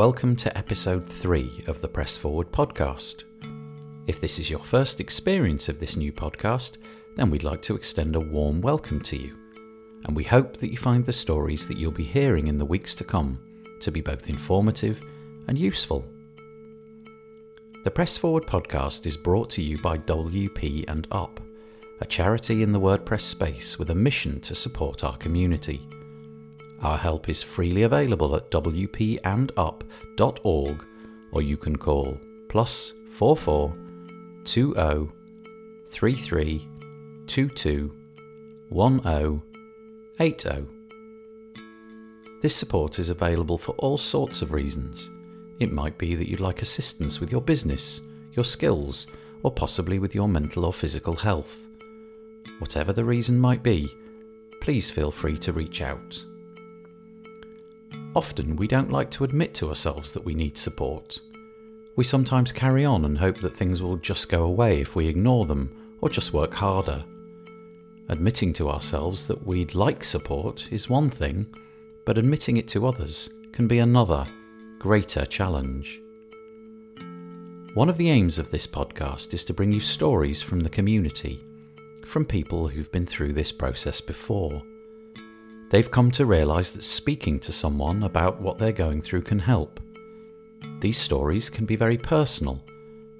welcome to episode 3 of the Press Forward podcast. If this is your first experience of this new podcast, then we'd like to extend a warm welcome to you. And we hope that you find the stories that you'll be hearing in the weeks to come to be both informative and useful. The Press Forward podcast is brought to you by WP and Up, a charity in the WordPress space with a mission to support our community. Our help is freely available at wpandup.org or you can call plus 44 20 33 22 10 80. This support is available for all sorts of reasons. It might be that you'd like assistance with your business, your skills, or possibly with your mental or physical health. Whatever the reason might be, please feel free to reach out. Often we don't like to admit to ourselves that we need support. We sometimes carry on and hope that things will just go away if we ignore them or just work harder. Admitting to ourselves that we'd like support is one thing, but admitting it to others can be another, greater challenge. One of the aims of this podcast is to bring you stories from the community, from people who've been through this process before. They've come to realise that speaking to someone about what they're going through can help. These stories can be very personal,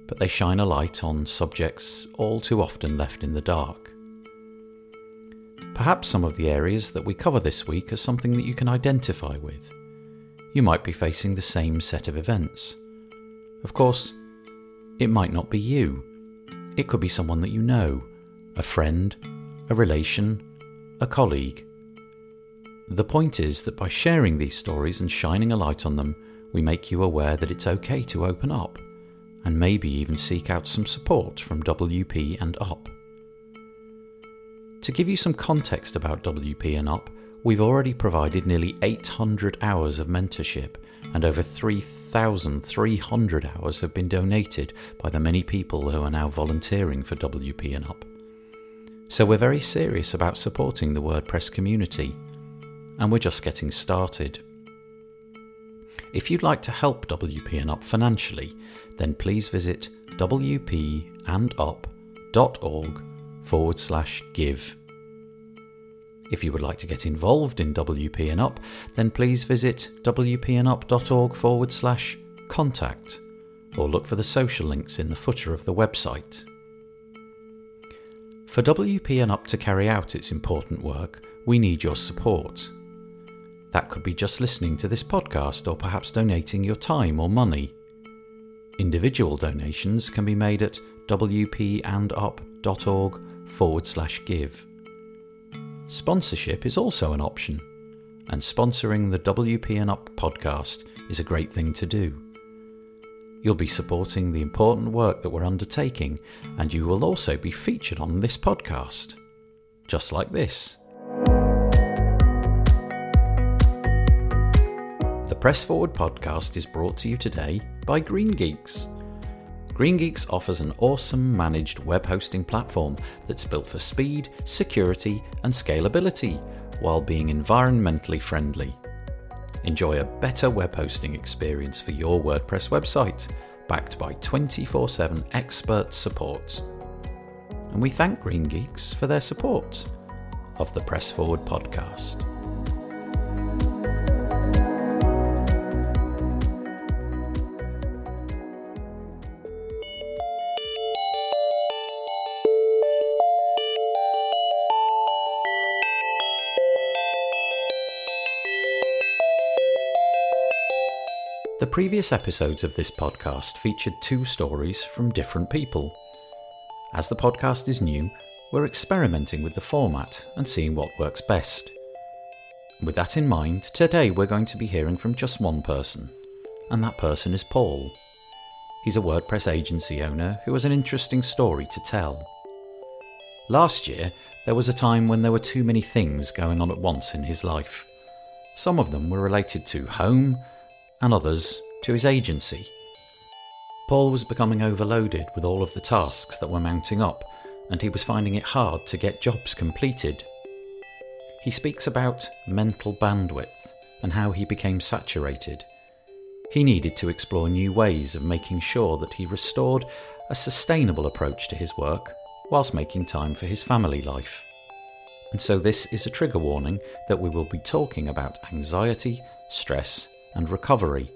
but they shine a light on subjects all too often left in the dark. Perhaps some of the areas that we cover this week are something that you can identify with. You might be facing the same set of events. Of course, it might not be you. It could be someone that you know, a friend, a relation, a colleague the point is that by sharing these stories and shining a light on them, we make you aware that it's okay to open up, and maybe even seek out some support from WP and UP. To give you some context about WP and UP, we've already provided nearly 800 hours of mentorship, and over 3,300 hours have been donated by the many people who are now volunteering for WP and UP. So we're very serious about supporting the WordPress community and we're just getting started. If you'd like to help WP and Up financially, then please visit wpandup.org forward slash give. If you would like to get involved in WP and Up, then please visit wpandup.org forward slash contact or look for the social links in the footer of the website. For WP and Up to carry out its important work, we need your support. That could be just listening to this podcast or perhaps donating your time or money. Individual donations can be made at wpandup.org forward slash give. Sponsorship is also an option, and sponsoring the WP and Up podcast is a great thing to do. You'll be supporting the important work that we're undertaking, and you will also be featured on this podcast. Just like this. Press Forward podcast is brought to you today by Green Geeks. Green Geeks offers an awesome managed web hosting platform that's built for speed, security, and scalability while being environmentally friendly. Enjoy a better web hosting experience for your WordPress website, backed by 24 7 expert support. And we thank Green Geeks for their support of the Press Forward podcast. Previous episodes of this podcast featured two stories from different people. As the podcast is new, we're experimenting with the format and seeing what works best. With that in mind, today we're going to be hearing from just one person, and that person is Paul. He's a WordPress agency owner who has an interesting story to tell. Last year, there was a time when there were too many things going on at once in his life. Some of them were related to home, and others to his agency. Paul was becoming overloaded with all of the tasks that were mounting up, and he was finding it hard to get jobs completed. He speaks about mental bandwidth and how he became saturated. he needed to explore new ways of making sure that he restored a sustainable approach to his work whilst making time for his family life. And so, this is a trigger warning that we will be talking about anxiety, stress, and recovery.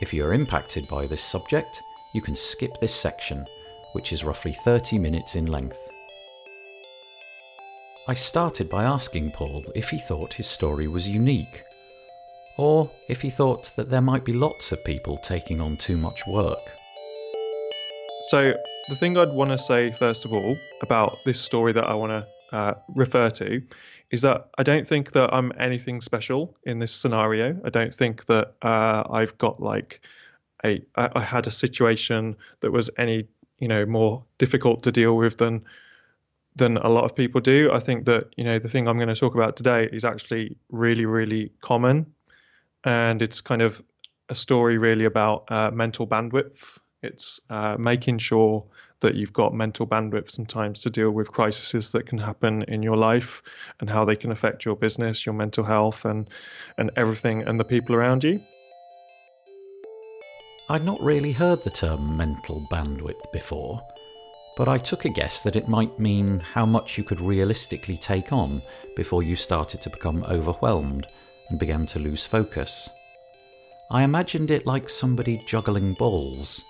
If you are impacted by this subject, you can skip this section, which is roughly 30 minutes in length. I started by asking Paul if he thought his story was unique, or if he thought that there might be lots of people taking on too much work. So, the thing I'd want to say, first of all, about this story that I want to uh, refer to is that I don't think that I'm anything special in this scenario. I don't think that uh, I've got like a I, I had a situation that was any you know more difficult to deal with than than a lot of people do. I think that you know the thing I'm going to talk about today is actually really really common, and it's kind of a story really about uh, mental bandwidth. It's uh, making sure that you've got mental bandwidth sometimes to deal with crises that can happen in your life and how they can affect your business, your mental health, and and everything and the people around you. I'd not really heard the term mental bandwidth before, but I took a guess that it might mean how much you could realistically take on before you started to become overwhelmed and began to lose focus. I imagined it like somebody juggling balls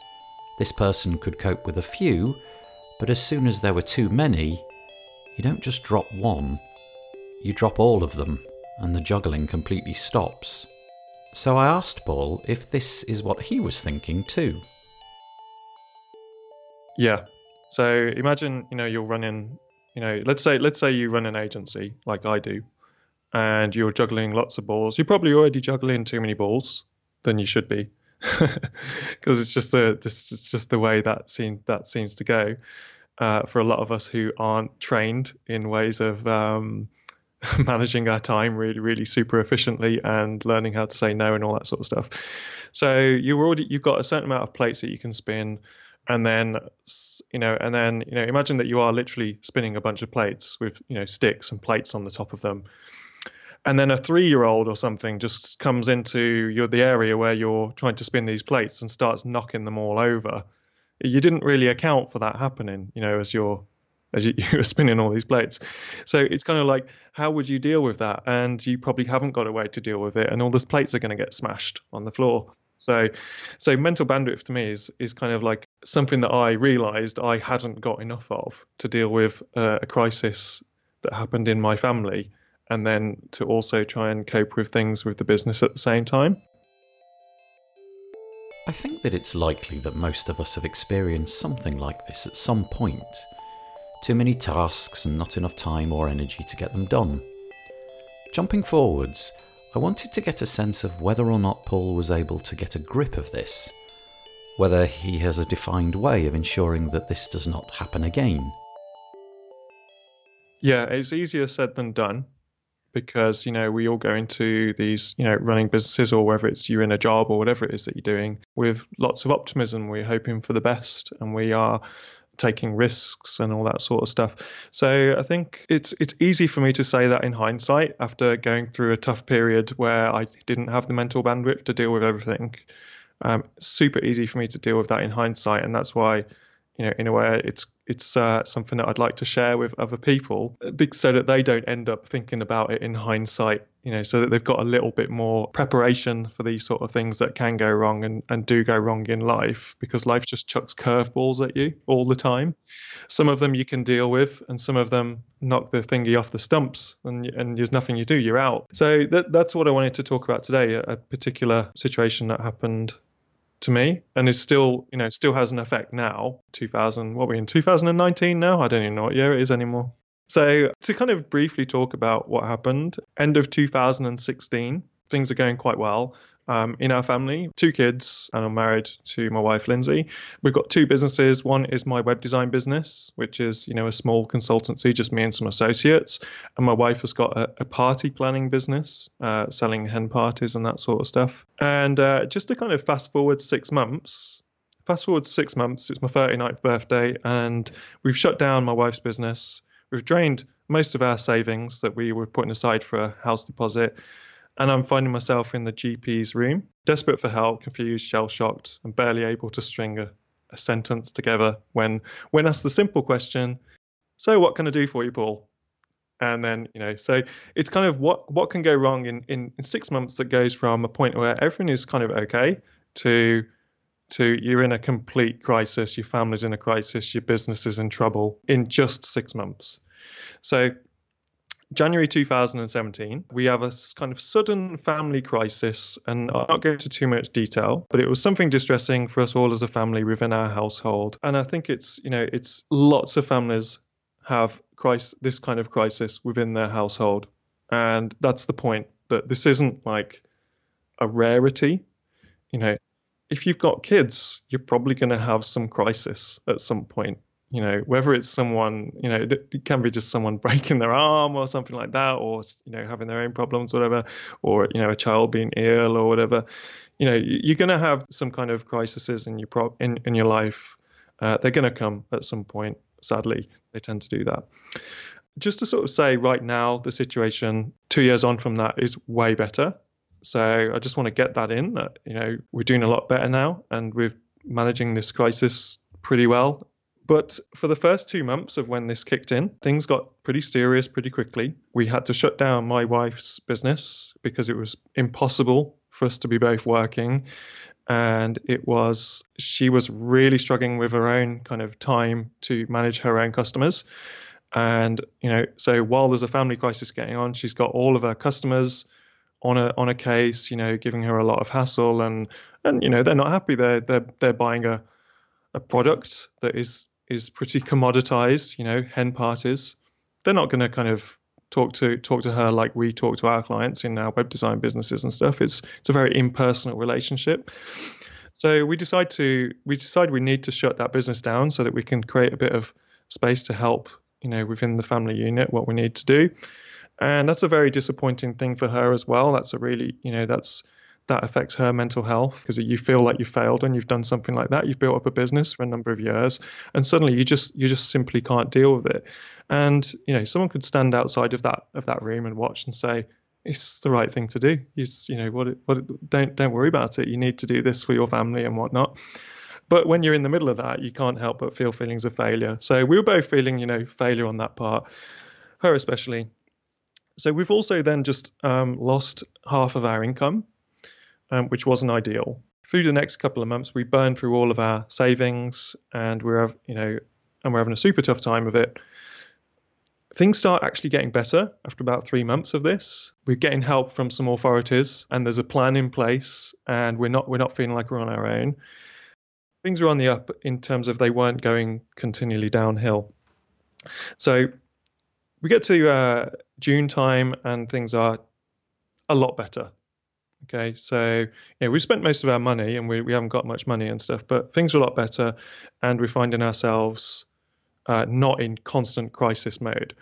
this person could cope with a few, but as soon as there were too many, you don't just drop one, you drop all of them, and the juggling completely stops. So I asked Paul if this is what he was thinking too. Yeah. So imagine, you know, you're running, you know, let's say let's say you run an agency like I do, and you're juggling lots of balls. You're probably already juggling too many balls than you should be because it's just the this it's just the way that seems that seems to go uh, for a lot of us who aren't trained in ways of um, managing our time really really super efficiently and learning how to say no and all that sort of stuff. So you already you've got a certain amount of plates that you can spin. And then, you know, and then, you know, imagine that you are literally spinning a bunch of plates with, you know, sticks and plates on the top of them and then a three-year-old or something just comes into your the area where you're trying to spin these plates and starts knocking them all over. You didn't really account for that happening, you know, as you're as you, you were spinning all these plates. So it's kind of like, how would you deal with that? And you probably haven't got a way to deal with it, and all those plates are going to get smashed on the floor. So, so mental bandwidth to me is is kind of like something that I realised I hadn't got enough of to deal with uh, a crisis that happened in my family and then to also try and cope with things with the business at the same time. I think that it's likely that most of us have experienced something like this at some point. Too many tasks and not enough time or energy to get them done. Jumping forwards, I wanted to get a sense of whether or not Paul was able to get a grip of this, whether he has a defined way of ensuring that this does not happen again. Yeah, it's easier said than done because you know we all go into these you know running businesses or whether it's you're in a job or whatever it is that you're doing with lots of optimism. We're hoping for the best and we are taking risks and all that sort of stuff. So i think it's it's easy for me to say that in hindsight after going through a tough period where i didn't have the mental bandwidth to deal with everything. Um, super easy for me to deal with that in hindsight and that's why you know, in a way, it's it's uh, something that I'd like to share with other people, so that they don't end up thinking about it in hindsight. You know, so that they've got a little bit more preparation for these sort of things that can go wrong and, and do go wrong in life, because life just chucks curveballs at you all the time. Some of them you can deal with, and some of them knock the thingy off the stumps, and and there's nothing you do, you're out. So that that's what I wanted to talk about today, a, a particular situation that happened to me and it still you know still has an effect now 2000 what are we in 2019 now? I don't even know what year it is anymore. So to kind of briefly talk about what happened end of 2016 things are going quite well um, in our family, two kids, and I'm married to my wife Lindsay. We've got two businesses. One is my web design business, which is you know a small consultancy, just me and some associates. And my wife has got a, a party planning business, uh, selling hen parties and that sort of stuff. And uh, just to kind of fast forward six months, fast forward six months, it's my 39th birthday, and we've shut down my wife's business. We've drained most of our savings that we were putting aside for a house deposit And I'm finding myself in the GP's room, desperate for help, confused, shell shocked, and barely able to string a, a sentence together when when asked the simple question, So what can I do for you, Paul? And then, you know, so it's kind of what what can go wrong in, in, in six months that goes from a point where everything is kind of okay to to you're in a complete crisis, your family's in a crisis, your business is in trouble in just six months. So January 2017, we have a kind of sudden family crisis, and I'll not go into too much detail, but it was something distressing for us all as a family within our household. And I think it's, you know, it's lots of families have this kind of crisis within their household. And that's the point that this isn't like a rarity. You know, if you've got kids, you're probably going to have some crisis at some point you know, whether it's someone, you know, it can be just someone breaking their arm or something like that, or you know, having their own problems, whatever, or you know, a child being ill or whatever. You know, you're going to have some kind of crises in your pro- in in your life. Uh, they're going to come at some point. Sadly, they tend to do that. Just to sort of say, right now, the situation two years on from that is way better. So I just want to get that in. That you know, we're doing a lot better now, and we're managing this crisis pretty well but for the first two months of when this kicked in, things got pretty serious pretty quickly. We had to shut down my wife's business because it was impossible for us to be both working. And it was, she was really struggling with her own kind of time to manage her own customers. And, you know, so while there's a family crisis going on, she's got all of her customers on a on a case, you know, giving her a lot of hassle and and you know, they're not happy. They're they're they're buying a a product that is is pretty commoditized. You know, hen parties. They're not going to kind of talk to talk to her like we talk to our clients in our web design businesses and stuff. It's it's a very impersonal relationship. So we decide to we decide we need to shut that business down so that we can create a bit of space to help you know within the family unit what we need to do. And that's a very disappointing thing for her as well. That's a really you know that's that affects her mental health because you feel like you failed when you've done something like that. You've built up a business for a number of years, and suddenly you just you just simply can't deal with it. And you know, someone could stand outside of that of that room and watch and say, "It's the right thing to do. You you know what? What? Don't don't worry about it. You need to do this for your family and whatnot." But when you're in the middle of that, you can't help but feel feelings of failure. So we were both feeling, you know, failure on that part, her especially. So we've also then just um, lost half of our income um, which wasn't ideal. Through the next couple of months, we burned through all of our savings, and we're you know, and we're having a super tough time of it. Things start actually getting better after about three months of this. We're getting help from some authorities, and there's a plan in place, and we're not we're not feeling like we're on our own. Things are on the up in terms of they weren't going continually downhill. So we get to uh, June time, and things are a lot better. Okay, so yeah, we spent most of our money and we, we haven't got much money and stuff, but things are a lot better, and we're finding ourselves uh, not in constant crisis mode.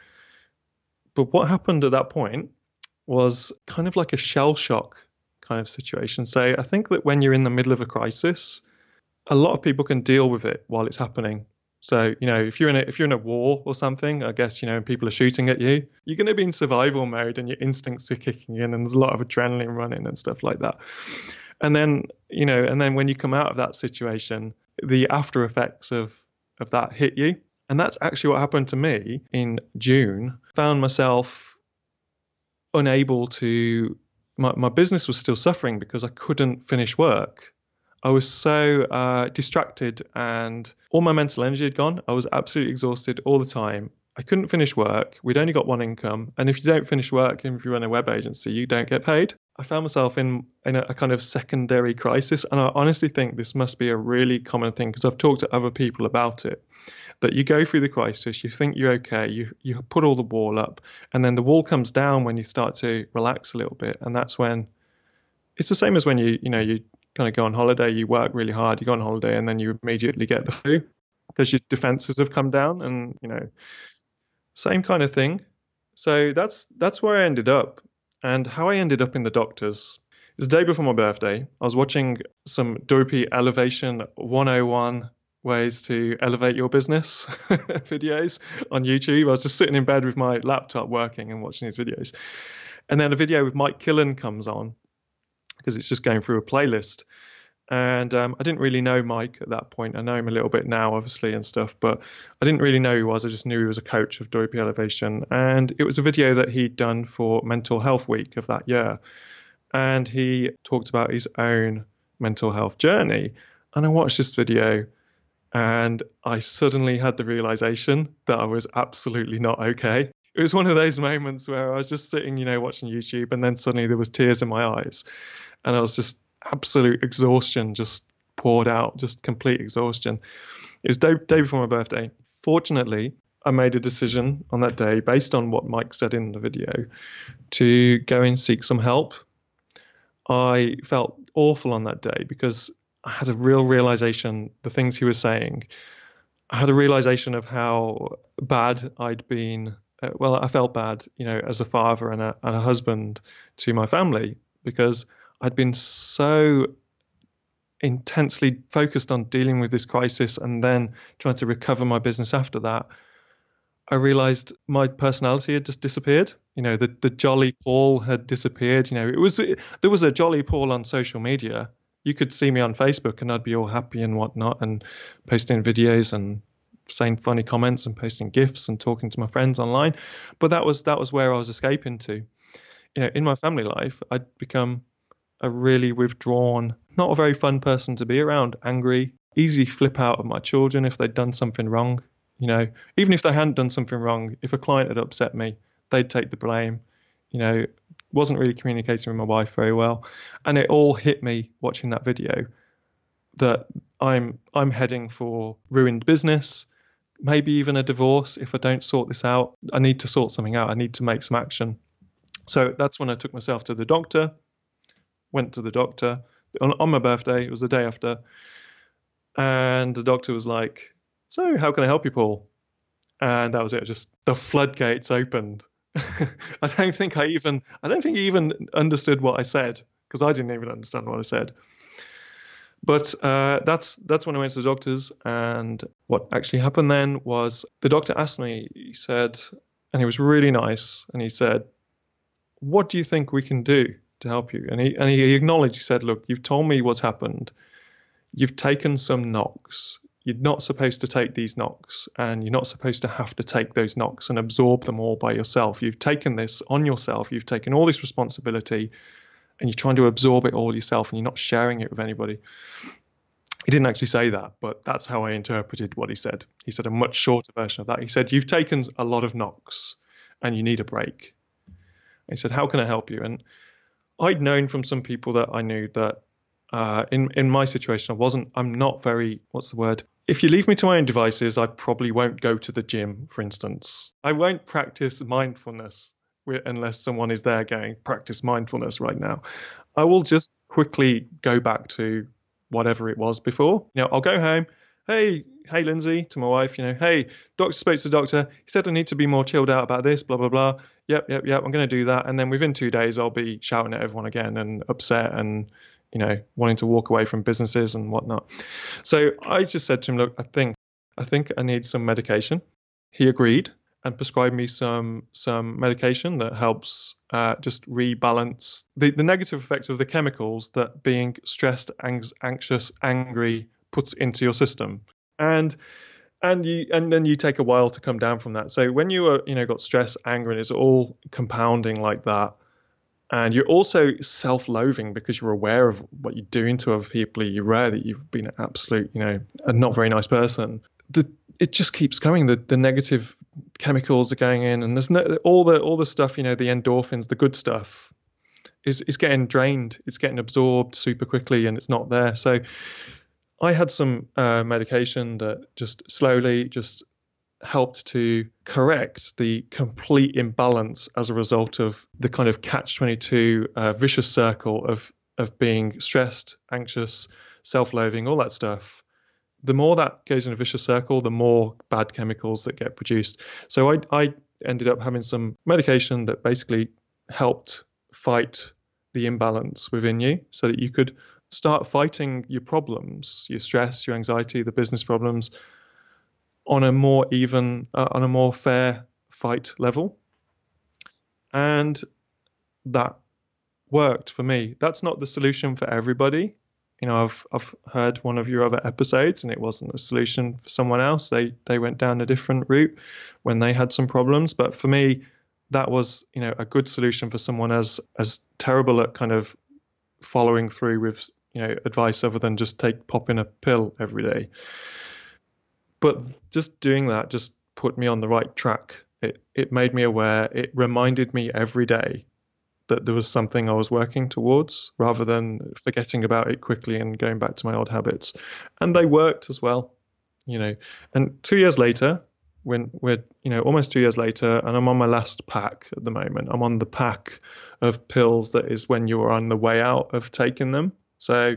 But what happened at that point was kind of like a shell shock kind of situation. So I think that when you're in the middle of a crisis, a lot of people can deal with it while it's happening. So you know, if you're in a if you're in a war or something, I guess you know, and people are shooting at you, you're going to be in survival mode, and your instincts are kicking in, and there's a lot of adrenaline running and stuff like that. And then you know, and then when you come out of that situation, the after effects of of that hit you, and that's actually what happened to me in June. Found myself unable to. My, my business was still suffering because I couldn't finish work I was so uh, distracted and all my mental energy had gone. I was absolutely exhausted all the time. I couldn't finish work. We'd only got one income. And if you don't finish work, and if you run a web agency, you don't get paid. I found myself in, in a, a kind of secondary crisis. And I honestly think this must be a really common thing because I've talked to other people about it. That you go through the crisis, you think you're okay, you, you put all the wall up, and then the wall comes down when you start to relax a little bit. And that's when it's the same as when you, you know, you kind of go on holiday, you work really hard, you go on holiday, and then you immediately get the flu because your defenses have come down, and you know, same kind of thing. So that's that's where I ended up, and how I ended up in the doctors. It's the day before my birthday. I was watching some WP Elevation 101 ways to elevate your business videos on YouTube. I was just sitting in bed with my laptop working and watching these videos. And then a video with Mike Killen comes on because it's just going through a playlist. And um, I didn't really know Mike at that point. I know him a little bit now, obviously, and stuff, but I didn't really know who he was. I just knew he was a coach of WP Elevation. And it was a video that he'd done for Mental Health Week of that year. And he talked about his own mental health journey. And I watched this video and I suddenly had the realization that I was absolutely not okay. It was one of those moments where I was just sitting, you know, watching YouTube, and then suddenly there was tears in my eyes, and I was just absolute exhaustion just poured out, just complete exhaustion. It was day, day before my birthday. Fortunately, I made a decision on that day based on what Mike said in the video to go and seek some help. I felt awful on that day because I had a real realization the things he was saying. I had a realization of how bad I'd been. Uh, well, I felt bad, you know, as a father and a, and a husband to my family because I'd been so intensely focused on dealing with this crisis and then trying to recover my business after that. I realized my personality had just disappeared. You know, the the jolly Paul had disappeared. You know, it was there was a jolly Paul on social media. You could see me on Facebook, and I'd be all happy and whatnot, and posting videos and saying funny comments and posting gifs and talking to my friends online. But that was that was where I was escaping to. You know, in my family life, I'd become a really withdrawn, not a very fun person to be around, angry, easy flip out of my children if they'd done something wrong. You know, even if they hadn't done something wrong, if a client had upset me, they'd take the blame. You know, wasn't really communicating with my wife very well. And it all hit me watching that video that I'm I'm heading for ruined business, maybe even a divorce if I don't sort this out. I need to sort something out. I need to make some action. So that's when I took myself to the doctor went to the doctor on, on my birthday. It was the day after, and the doctor was like, "So, how can I help you, Paul?" And that was it. Just the floodgates opened. I don't think I even I don't think he even understood what I said because I didn't even understand what I said. But uh, that's that's when I went to the doctors, and what actually happened then was the doctor asked me. He said, and he was really nice, and he said, "What do you think we can do?" to help you. And he and he acknowledged. He said, "Look, you've told me what's happened. You've taken some knocks. You're not supposed to take these knocks, and you're not supposed to have to take those knocks and absorb them all by yourself. You've taken this on yourself. You've taken all this responsibility, and you're trying to absorb it all yourself, and you're not sharing it with anybody." He didn't actually say that, but that's how I interpreted what he said. He said a much shorter version of that. He said, You've taken a lot of knocks and you need a break. He said, How can I help you? And I'd known from some people that I knew that uh, in in my situation, I wasn't. I'm not very. What's the word? If you leave me to my own devices, I probably won't go to the gym, for instance. I won't practice mindfulness unless someone is there going practice mindfulness right now. I will just quickly go back to whatever it was before. You know, I'll go home. Hey, hey, Lindsay, to my wife. You know, hey, doctor spoke to the doctor. He said I need to be more chilled out about this. Blah blah blah yep, yep, yep, I'm going to do that. And then within two days, I'll be shouting at everyone again and upset and, you know, wanting to walk away from businesses and whatnot. So I just said to him, look, I think, I think I need some medication. He agreed and prescribed me some some medication that helps uh, just rebalance the, the negative effects of the chemicals that being stressed, ang- anxious, angry puts into your system. And and you and then you take a while to come down from that. So when you are you know got stress, anger, and it's all compounding like that, and you're also self-loathing because you're aware of what you're doing to other people. You're aware that you've been an absolute you know a not very nice person. The it just keeps coming. The the negative chemicals are going in, and there's no all the all the stuff you know the endorphins, the good stuff. Is, is getting drained, it's getting absorbed super quickly, and it's not there. So, I had some uh, medication that just slowly just helped to correct the complete imbalance as a result of the kind of catch 22 uh, vicious circle of of being stressed, anxious, self-loathing, all that stuff. The more that goes in a vicious circle, the more bad chemicals that get produced. So I I ended up having some medication that basically helped fight the imbalance within you so that you could start fighting your problems, your stress, your anxiety, the business problems on a more even, uh, on a more fair fight level. And that worked for me. That's not the solution for everybody. You know, I've I've heard one of your other episodes, and it wasn't a solution for someone else. They they went down a different route when they had some problems. But for me, that was you know a good solution for someone as as terrible at kind of following through with you know advice other than just take popping a pill every day. But just doing that just put me on the right track. It it made me aware. It reminded me every day that there was something I was working towards rather than forgetting about it quickly and going back to my old habits. And they worked as well, you know. And two years later, when we're, you know, almost two years later, and I'm on my last pack at the moment. I'm on the pack of pills that is when you're on the way out of taking them. So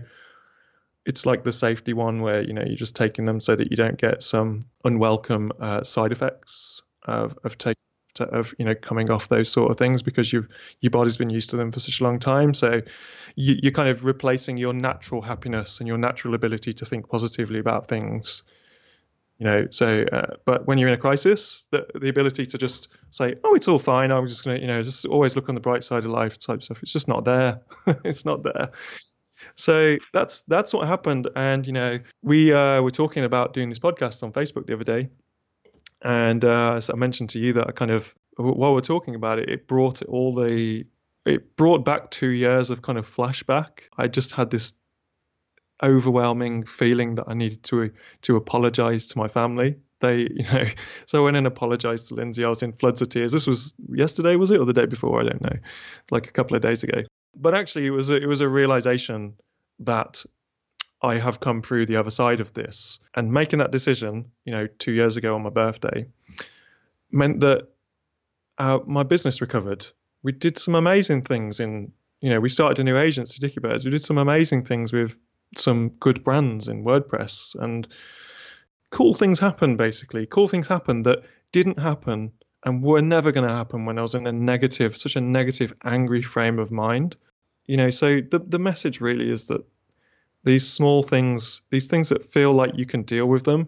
it's like the safety one where, you know, you're just taking them so that you don't get some unwelcome uh, side effects of, of taking of you know coming off those sort of things because you your body's been used to them for such a long time. So you, you're kind of replacing your natural happiness and your natural ability to think positively about things you know. So uh, but when you're in a crisis the, the ability to just say oh it's all fine. I'm just going to you know just always look on the bright side of life type stuff. It's just not there. It's not there. So that's that's what happened. And you know we uh, were talking about doing this podcast on facebook the other day and uh, as I mentioned to you, that I kind of while we're talking about it, it brought all the it brought back two years of kind of flashback. I just had this overwhelming feeling that I needed to to apologize to my family. They, you know, so I went and apologized to Lindsay. I was in floods of tears. This was yesterday, was it, or the day before? I don't know, like a couple of days ago. But actually, it was a, it was a realization that I have come through the other side of this. And making that decision, you know, two years ago on my birthday, meant that uh, my business recovered. We did some amazing things in, you know, we started a new agency, Dicky Birds. We did some amazing things with some good brands in WordPress. And cool things happened, basically. Cool things happened that didn't happen and were never going to happen when I was in a negative, such a negative, angry frame of mind. You know, so the, the message really is that these small things, these things that feel like you can deal with them,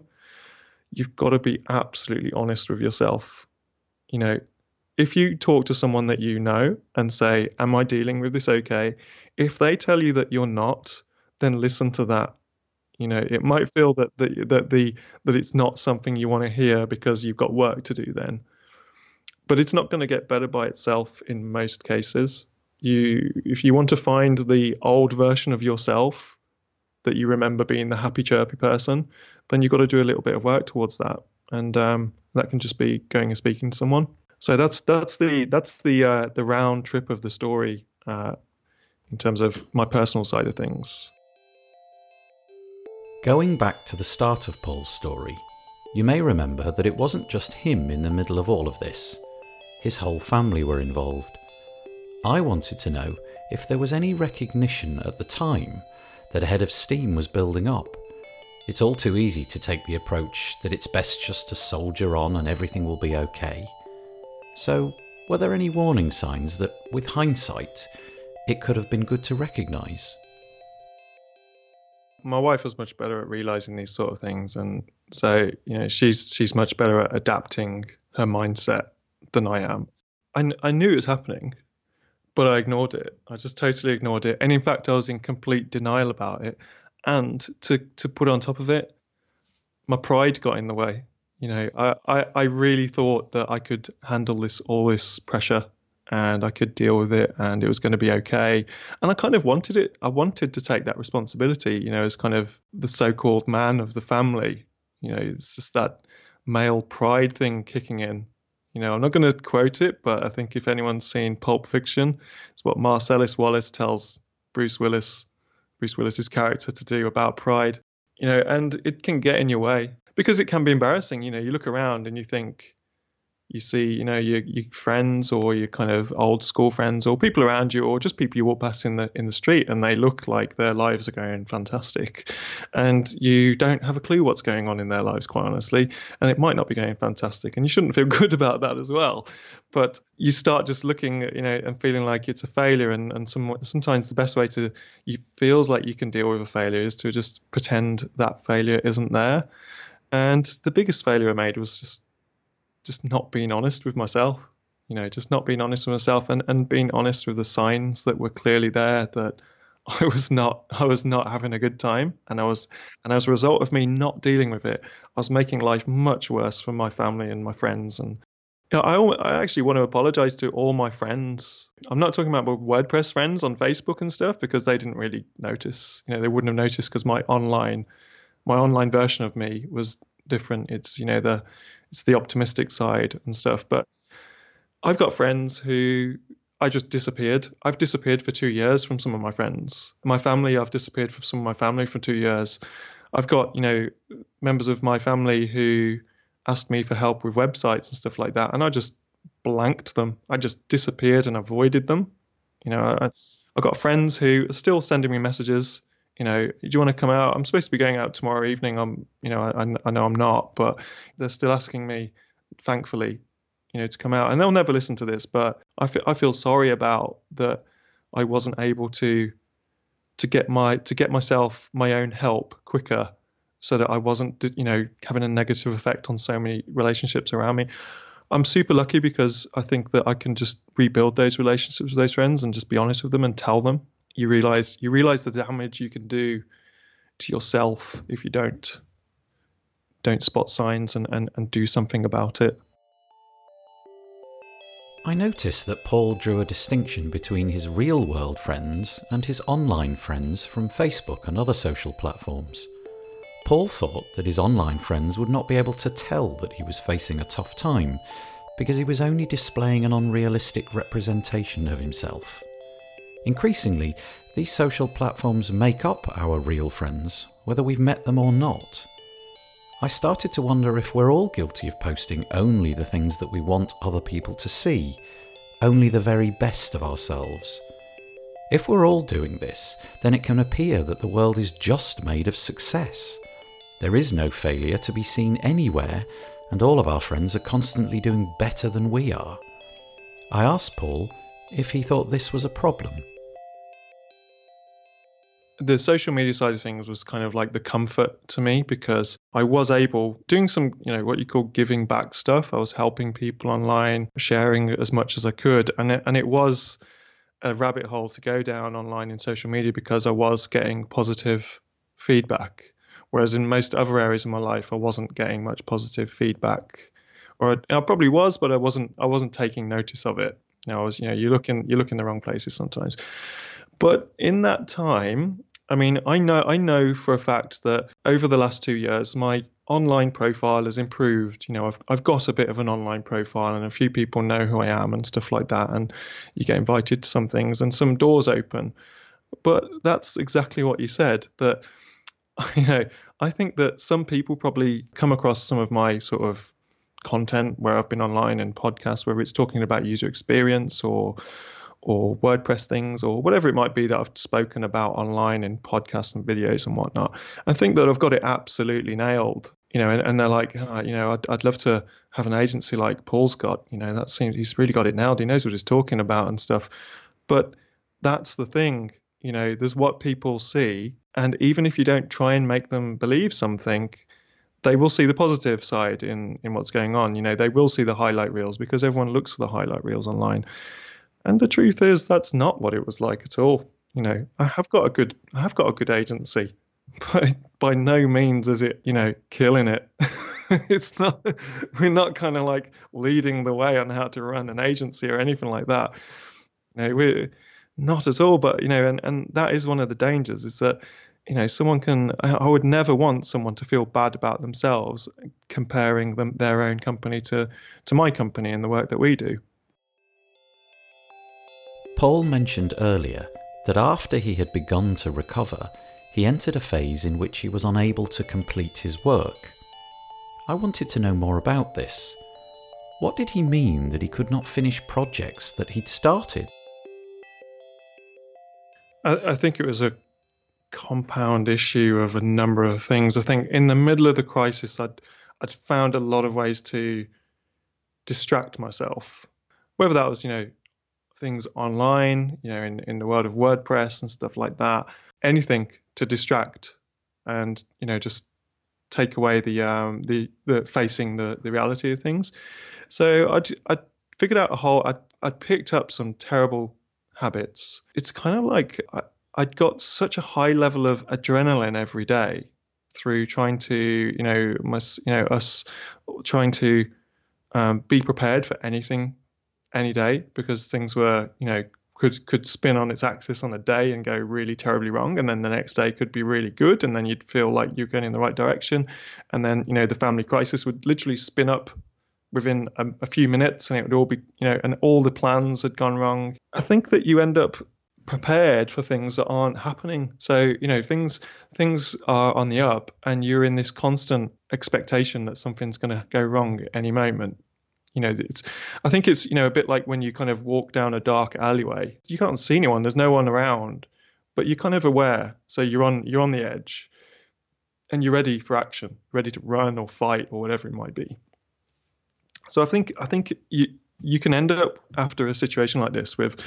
you've got to be absolutely honest with yourself. You know, if you talk to someone that you know and say, Am I dealing with this okay? If they tell you that you're not, then listen to that. You know, it might feel that the, that the that it's not something you want to hear because you've got work to do then. But it's not going to get better by itself in most cases. You if you want to find the old version of yourself that you remember being the happy chirpy person, then you've got to do a little bit of work towards that, and um, that can just be going and speaking to someone. So that's that's the that's the uh, the round trip of the story uh, in terms of my personal side of things. Going back to the start of Paul's story, you may remember that it wasn't just him in the middle of all of this. His whole family were involved. I wanted to know if there was any recognition at the time that a head of steam was building up. It's all too easy to take the approach that it's best just to soldier on and everything will be okay. So, were there any warning signs that, with hindsight, it could have been good to recognise? My wife was much better at realizing these sort of things, and so you know she's she's much better at adapting her mindset than I am. I, I knew it was happening but I ignored it. I just totally ignored it. And in fact, I was in complete denial about it. And to, to put on top of it, my pride got in the way. You know, I, I, I really thought that I could handle this all this pressure and I could deal with it and it was going to be okay. And I kind of wanted it. I wanted to take that responsibility, you know, as kind of the so called man of the family. You know, it's just that male pride thing kicking in you know, I'm not going to quote it, but I think if anyone's seen Pulp Fiction, it's what Marcellus Wallace tells Bruce Willis, Bruce Willis's character to do about pride. You know, and it can get in your way because it can be embarrassing. You know, you look around and you think, you see, you know, your, your friends or your kind of old school friends or people around you or just people you walk past in the in the street and they look like their lives are going fantastic, and you don't have a clue what's going on in their lives, quite honestly, and it might not be going fantastic, and you shouldn't feel good about that as well. But you start just looking, you know, and feeling like it's a failure, and and some, sometimes the best way to you feels like you can deal with a failure is to just pretend that failure isn't there. And the biggest failure I made was just just not being honest with myself. You know, just not being honest with myself and, and being honest with the signs that were clearly there that I was not I was not having a good time and I was and as a result of me not dealing with it, I was making life much worse for my family and my friends and you know, I, I actually want to apologize to all my friends. I'm not talking about my WordPress friends on Facebook and stuff because they didn't really notice. You know, they wouldn't have noticed because my online my online version of me was different. It's you know the it's the optimistic side and stuff. But I've got friends who I just disappeared. I've disappeared for two years from some of my friends. My family, I've disappeared from some of my family for two years. I've got you know members of my family who asked me for help with websites and stuff like that, and I just blanked them. I just disappeared and avoided them. You know, I, I've got friends who are still sending me messages you know, do you want to come out? I'm supposed to be going out tomorrow evening. I'm, you know, I, I know I'm not, but they're still asking me, thankfully, you know, to come out. And they'll never listen to this, but I feel I feel sorry about that. I wasn't able to to get my to get myself my own help quicker, so that I wasn't, you know, having a negative effect on so many relationships around me. I'm super lucky because I think that I can just rebuild those relationships with those friends and just be honest with them and tell them you realize you realize the damage you can do to yourself if you don't don't spot signs and, and, and do something about it. I noticed that Paul drew a distinction between his real world friends and his online friends from Facebook and other social platforms. Paul thought that his online friends would not be able to tell that he was facing a tough time because he was only displaying an unrealistic representation of himself. Increasingly, these social platforms make up our real friends, whether we've met them or not. I started to wonder if we're all guilty of posting only the things that we want other people to see, only the very best of ourselves. If we're all doing this, then it can appear that the world is just made of success. There is no failure to be seen anywhere, and all of our friends are constantly doing better than we are. I asked Paul if he thought this was a problem the social media side of things was kind of like the comfort to me because I was able doing some, you know, what you call giving back stuff. I was helping people online, sharing as much as I could, and it, and it was a rabbit hole to go down online in social media because I was getting positive feedback, whereas in most other areas of my life I wasn't getting much positive feedback, or I, I probably was, but I wasn't I wasn't taking notice of it. You know, I was, you know, you look in you look in the wrong places sometimes. But in that time, I mean, I know I know for a fact that over the last two years, my online profile has improved. You know, I've I've got a bit of an online profile, and a few people know who I am and stuff like that. And you get invited to some things, and some doors open. But that's exactly what you said. That you know, I think that some people probably come across some of my sort of content where I've been online and podcasts, whether it's talking about user experience or or WordPress things or whatever it might be that I've spoken about online in podcasts and videos and whatnot. I think that I've got it absolutely nailed. You know, and, and they're like, oh, you know, I'd, I'd love to have an agency like Paul's got. You know, that seems he's really got it nailed. He knows what he's talking about and stuff. But that's the thing. You know, there's what people see, and even if you don't try and make them believe something, they will see the positive side in in what's going on. You know, they will see the highlight reels because everyone looks for the highlight reels online. And the truth is, that's not what it was like at all. You know, I have got a good, I have got a good agency, but by no means is it, you know, killing it. it's not, we're not kind of like leading the way on how to run an agency or anything like that. You know, we're not at all. But you know, and and that is one of the dangers is that you know someone can i would never want someone to feel bad about themselves comparing them their own company to to my company and the work that we do Paul mentioned earlier that after he had begun to recover, he entered a phase in which he was unable to complete his work. I wanted to know more about this. What did he mean that he could not finish projects that he'd started? I, think it was a compound issue of a number of things. I think in the middle of the crisis, I'd I'd found a lot of ways to distract myself, whether that was you know things online, you know, in, in the world of WordPress and stuff like that, anything to distract and, you know, just take away the um, the, the facing the, the reality of things. So I, I figured out a whole. I I picked up some terrible habits. It's kind of like I, I'd got such a high level of adrenaline every day through trying to, you know, my, you know, us trying to um, be prepared for anything, any day, because things were, you know, could could spin on its axis on a day and go really terribly wrong, and then the next day could be really good, and then you'd feel like you're going in the right direction, and then you know the family crisis would literally spin up within a, a few minutes, and it would all be, you know, and all the plans had gone wrong. I think that you end up prepared for things that aren't happening. So, you know, things things are on the up and you're in this constant expectation that something's going to go wrong at any moment. You know, it's I think it's, you know, a bit like when you kind of walk down a dark alleyway. You can't see anyone, there's no one around, but you're kind of aware. So you're on you're on the edge and you're ready for action, ready to run or fight or whatever it might be. So I think I think you you can end up after a situation like this with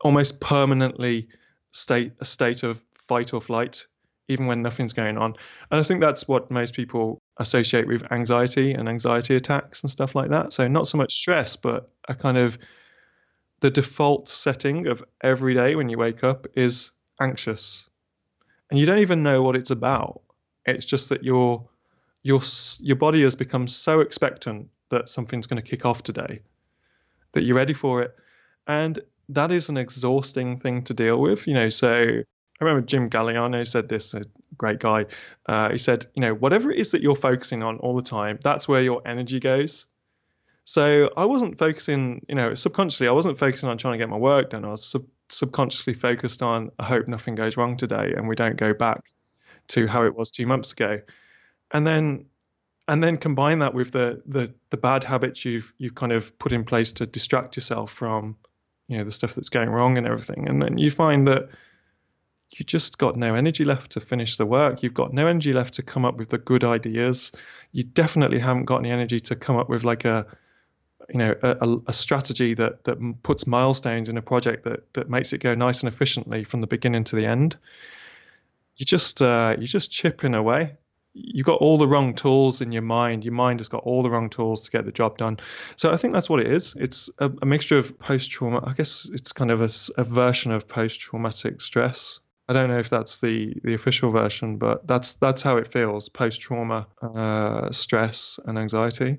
almost permanently state a state of fight or flight even when nothing's going on and i think that's what most people associate with anxiety and anxiety attacks and stuff like that so not so much stress but a kind of the default setting of every day when you wake up is anxious and you don't even know what it's about it's just that your your your body has become so expectant that something's going to kick off today that you're ready for it. And that is an exhausting thing to deal with, you know. So I remember Jim Galliano said this, a great guy. Uh, he said, you know, whatever it is that you're focusing on all the time, that's where your energy goes. So I wasn't focusing, you know, subconsciously, I wasn't focusing on trying to get my work done. I was sub- subconsciously focused on, I hope nothing goes wrong today and we don't go back to how it was two months ago. And then and then combine that with the the the bad habits you've you've kind of put in place to distract yourself from you know the stuff that's going wrong and everything and then you find that you just got no energy left to finish the work you've got no energy left to come up with the good ideas you definitely haven't got any energy to come up with like a you know a, a strategy that that puts milestones in a project that that makes it go nice and efficiently from the beginning to the end you just uh, you're just chipping away you've got all the wrong tools in your mind. Your mind has got all the wrong tools to get the job done. So I think that's what it is. It's a, a mixture of post trauma. I guess it's kind of a, a version of post traumatic stress. I don't know if that's the, the official version, but that's that's how it feels: post trauma, uh, stress, and anxiety.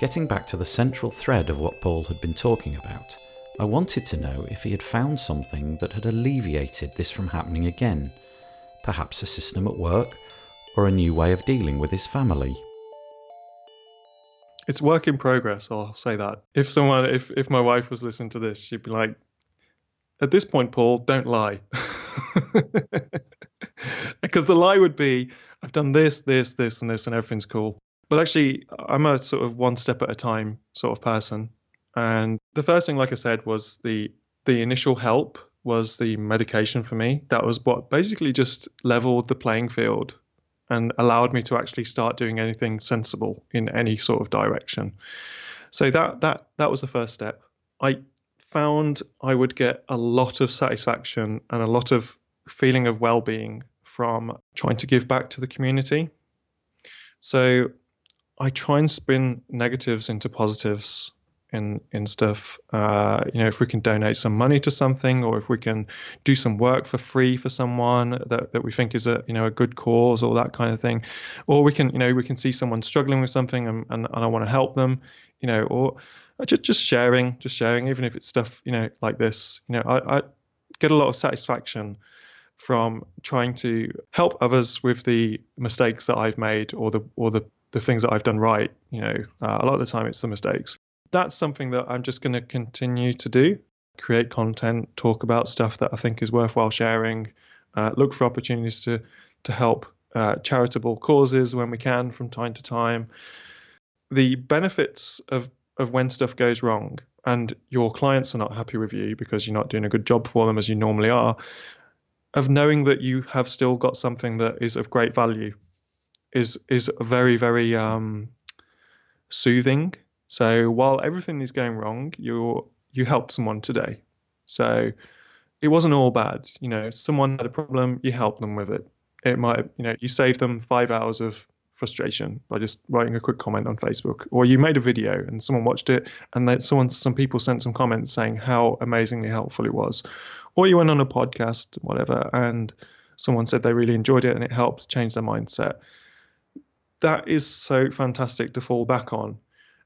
Getting back to the central thread of what Paul had been talking about, I wanted to know if he had found something that had alleviated this from happening again perhaps a system at work, or a new way of dealing with his family. It's work in progress, I'll say that. If someone if if my wife was listening to this, she'd be like, at this point, Paul, don't lie. because the lie would be, I've done this, this, this, and this, and everything's cool. But actually, I'm a sort of one step at a time sort of person. And the first thing, like I said, was the the initial help was the medication for me. That was what basically just leveled the playing field and allowed me to actually start doing anything sensible in any sort of direction. So that that that was the first step. I found I would get a lot of satisfaction and a lot of feeling of well-being from trying to give back to the community. So I try and spin negatives into positives in in stuff. Uh, you know, if we can donate some money to something, or if we can do some work for free for someone that, that we think is a you know a good cause or that kind of thing, or we can you know we can see someone struggling with something and, and, and I want to help them, you know, or just just sharing, just sharing, even if it's stuff you know like this. You know, I, I get a lot of satisfaction from trying to help others with the mistakes that I've made or the or the the things that I've done right. You know, uh, a lot of the time it's the mistakes that's something that I'm just going to continue to do create content, talk about stuff that I think is worthwhile sharing, uh, look for opportunities to, to help uh, charitable causes when we can from time to time. The benefits of, of when stuff goes wrong and your clients are not happy with you because you're not doing a good job for them as you normally are, of knowing that you have still got something that is of great value is is very very um, soothing so while everything is going wrong, you you helped someone today. So it wasn't all bad. You know, someone had a problem, you helped them with it. It might, you know, you saved them five hours of frustration by just writing a quick comment on Facebook, or you made a video and someone watched it and then someone, some people sent some comments saying how amazingly helpful it was, or you went on a podcast, whatever, and someone said they really enjoyed it and it helped change their mindset. That is so fantastic to fall back on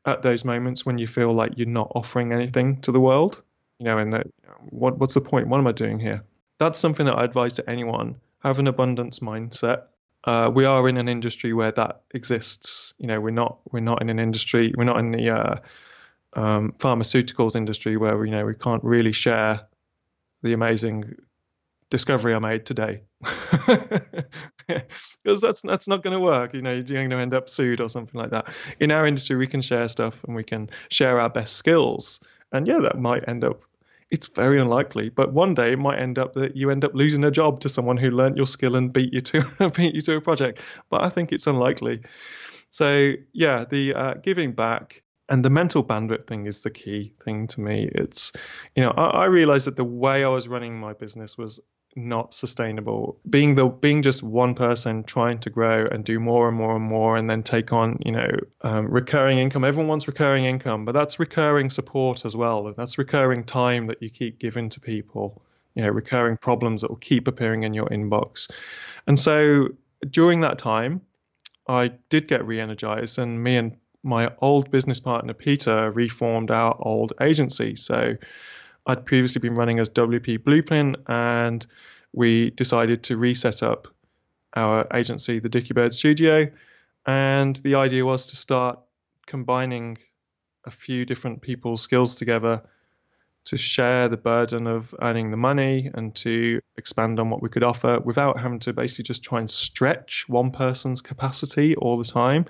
at those moments when you feel like you're not offering anything to the world. You know, and that what what's the point? What am I doing here? That's something that I advise to anyone: have an abundance mindset. Uh, we are in an industry where that exists. You know, we're not we're not in an industry. We're not in the uh, um, pharmaceuticals industry where you know we can't really share the amazing discovery I made today. Because that's that's not going to work. You know, you're going to end up sued or something like that. In our industry, we can share stuff and we can share our best skills. And yeah, that might end up. It's very unlikely, but one day it might end up that you end up losing a job to someone who learnt your skill and beat you to beat you to a project. But I think it's unlikely. So yeah, the uh, giving back and the mental bandwidth thing is the key thing to me. It's, you know, I, I realized that the way I was running my business was not sustainable. Being the being just one person trying to grow and do more and more and more, and then take on you know um, recurring income. Everyone wants recurring income, but that's recurring support as well. That's recurring time that you keep giving to people. You know, recurring problems that will keep appearing in your inbox. And so during that time, I did get re-energized, and me and my old business partner Peter reformed our old agency. So I'd previously been running as WP Blueprint, and we decided to reset up our agency, the Dicky Bird Studio. And the idea was to start combining a few different people's skills together to share the burden of earning the money and to expand on what we could offer without having to basically just try and stretch one person's capacity all the time.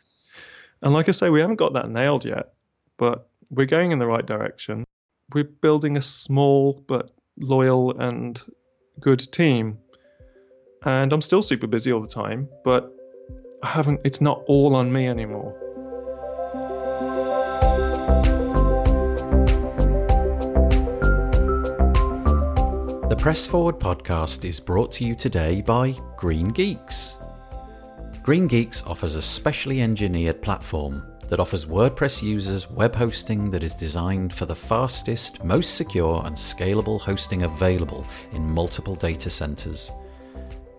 And like I say, we haven't got that nailed yet, but we're going in the right direction we're building a small but loyal and good team. And I'm still super busy all the time, but I haven't it's not all on me anymore. The Press Forward podcast is brought to you today by Green Geeks. Green Geeks offers a specially engineered platform that offers WordPress users web hosting that is designed for the fastest, most secure, and scalable hosting available in multiple data centers.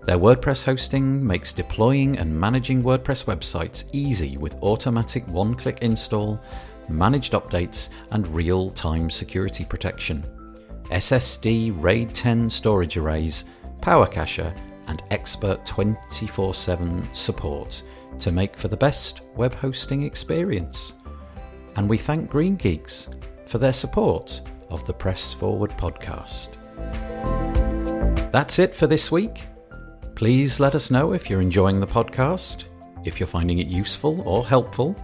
Their WordPress hosting makes deploying and managing WordPress websites easy with automatic one click install, managed updates, and real time security protection. SSD RAID 10 storage arrays, Power Cacher, and expert 24 7 support to make for the best web hosting experience. And we thank Green Geeks for their support of the Press Forward podcast. That's it for this week. Please let us know if you're enjoying the podcast, if you're finding it useful or helpful.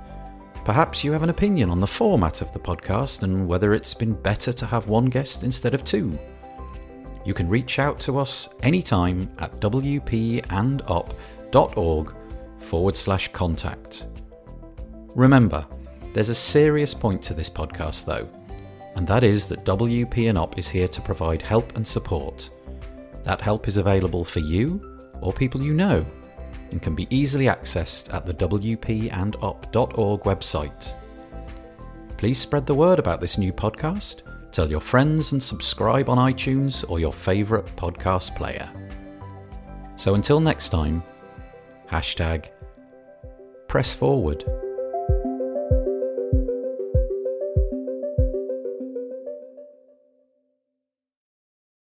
Perhaps you have an opinion on the format of the podcast and whether it's been better to have one guest instead of two. You can reach out to us anytime at wpandup.org forward slash contact. Remember, there's a serious point to this podcast though, and that is that WP and UP is here to provide help and support. That help is available for you or people you know and can be easily accessed at the wpandup.org website. Please spread the word about this new podcast, tell your friends and subscribe on iTunes or your favourite podcast player. So until next time, hashtag press forward.